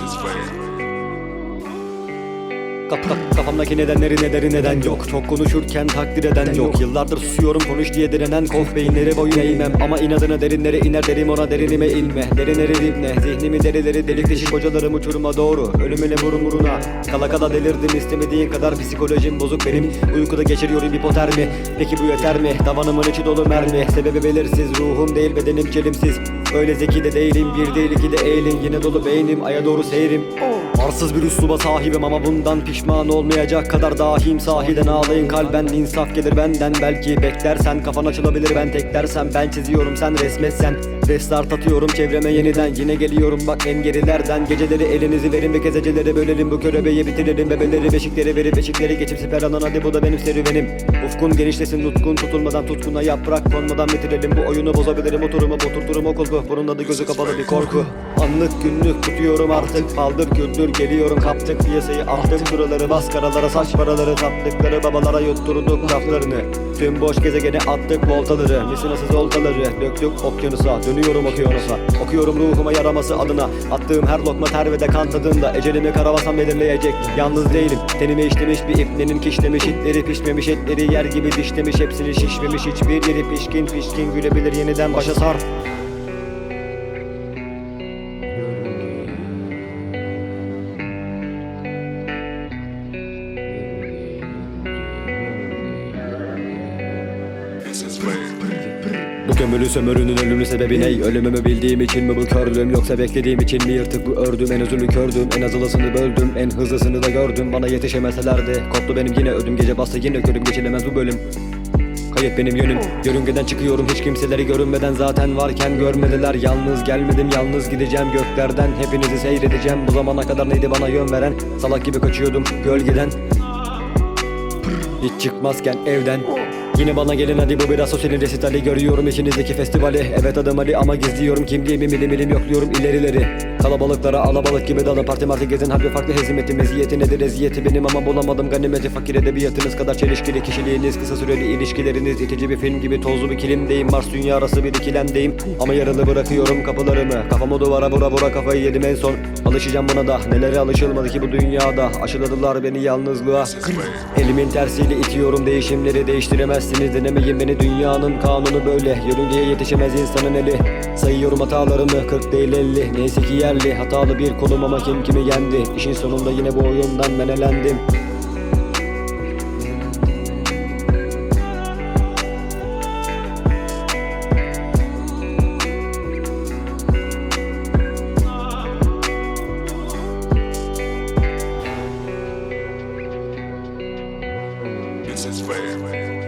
Faces fade Kap kap kafamdaki nedenleri nedeni neden yok? Çok konuşurken takdir eden yok. Yıllardır susuyorum konuş diye direnen kov Beyinleri boyun eğmem ama inadına derinlere iner Derim ona derinime inme. Derinleri dinle zihnimi derileri delik deşik Kocalarım uçuruma doğru. Ölümüne vurun vuruna. Kala kala delirdim istemediğin kadar Psikolojim bozuk benim. Uykuda geçiriyorum hipotermi Peki bu yeter mi? Tavanımın içi dolu mermi Sebebi belirsiz ruhum değil bedenim çelimsiz. Öyle zeki de değilim bir değil iki de eğilim. Yine dolu beynim aya doğru seyrim. Arsız bir üsluba sahibim ama bundan pişman olmayacak kadar dahiyim. Sahiden ağlayın kalben insaf gelir benden. Belki beklersen kafan açılabilir ben tek dersem. Ben çiziyorum sen resmetsen. Restart atıyorum çevreme yeniden. Yine geliyorum bak en gerilerden. Geceleri elinizi verin ve gezeceleri bölelim. Bu körebeyi bitirelim bebeleri beşikleri verip beşikleri geçip siper alın hadi bu da benim serüvenim. Ufkun genişlesin nutkun tutulmadan tutkuna yaprak konmadan bitirelim. Bu oyunu bozabilirim oturumu oturturum okul bu Bunun adı gözü kapalı bir korku. Anlık günlük tutuyorum artık. Paldır küldür geliyorum kaptık. Piyasayı Attık buraları maskaralara saç paraları Taptıkları babalara yutturduk laflarını. Tüm boş gezegene attık voltaları. Misinasız oltaları döktük okyanusa. Dönüyorum okyanusa. Okuyorum ruhuma yaraması adına. Attığım her lokma ter ve de kan tadında. Ecelimi karavasam belirleyecek. Yalnız değilim. Tenime işlemiş bir ipnenin kişlemiş Itleri pişmemiş etleri yer gibi dişlemiş. Hepsini şişmemiş. Hiçbir yeri pişkin pişkin Gülebilir. Yeniden başa sar Bu kömürlü sömürünün ölümlü sebebi ne? Ölümümü bildiğim için mi bu körlüğüm? Yoksa beklediğim için mi? Yırtık bu ördüm En özürlü kördüm. En azılısını böldüm En hızlısını da gördüm. Bana yetişemeselerdi Koptu benim yine. Ödüm gece bastı yine körüm geçilemez bu bölüm. Kayıp benim yönüm Yörüngeden çıkıyorum. Hiç kimseleri görünmeden zaten varken görmediler. Yalnız gelmedim yalnız gideceğim göklerden. Hepinizi seyredeceğim. Bu zamana kadar neydi bana yön veren? Salak gibi kaçıyordum gölgeden. Hiç çıkmazken evden Yine bana gelin hadi bu biraz sosyalin resitali Görüyorum içinizdeki festivali. Evet adım Ali ama gizliyorum. Kimliğimi milim milim yokluyorum. İlerileri Kalabalıklara alabalık gibi dalı parti marti gezin. Harbi farklı hezimeti meziyeti nedir? Eziyeti benim ama bulamadım. Ganimeti Fakir edebiyatınız kadar çelişkili. Kişiliğiniz Kısa süreli ilişkileriniz. İtici bir film gibi Tozlu bir kilimdeyim. Mars dünya arası bir ikilemdeyim. Ama yaralı bırakıyorum kapılarımı. Kafamı duvara vura vura kafayı yedim en son. Alışacağım buna da. Nelere alışılmadı ki bu dünyada? Aşıladılar beni yalnızlığa. Elimin tersiyle itiyorum değişimleri Sesini dinlemeyin beni dünyanın kanunu böyle. Yörüngeye yetişemez insanın eli. Sayıyorum hatalarımı 40 değil 50 Neyse ki yerli hatalı bir konum ama kim kimi yendi? İşin sonunda yine bu oyundan ben elendim. This is fair.